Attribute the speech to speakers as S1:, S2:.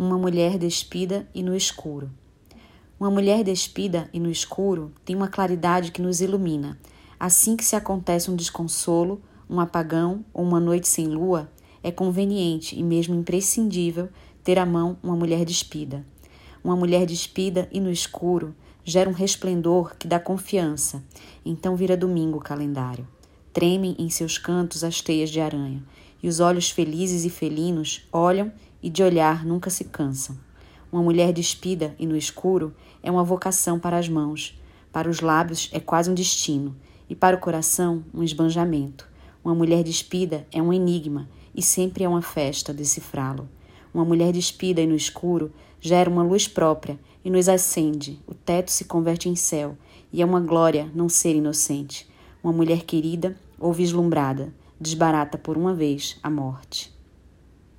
S1: Uma mulher despida e no escuro. Uma mulher despida e no escuro tem uma claridade que nos ilumina. Assim que se acontece um desconsolo, um apagão ou uma noite sem lua, é conveniente e mesmo imprescindível ter à mão uma mulher despida. Uma mulher despida e no escuro gera um resplendor que dá confiança. Então vira domingo o calendário. Tremem em seus cantos as teias de aranha, e os olhos felizes e felinos olham e de olhar nunca se cansam. Uma mulher despida e no escuro é uma vocação para as mãos, para os lábios é quase um destino, e para o coração um esbanjamento. Uma mulher despida é um enigma e sempre é uma festa decifrá-lo. Uma mulher despida e no escuro gera uma luz própria e nos acende. O teto se converte em céu e é uma glória não ser inocente. Uma mulher querida ou vislumbrada desbarata por uma vez a morte.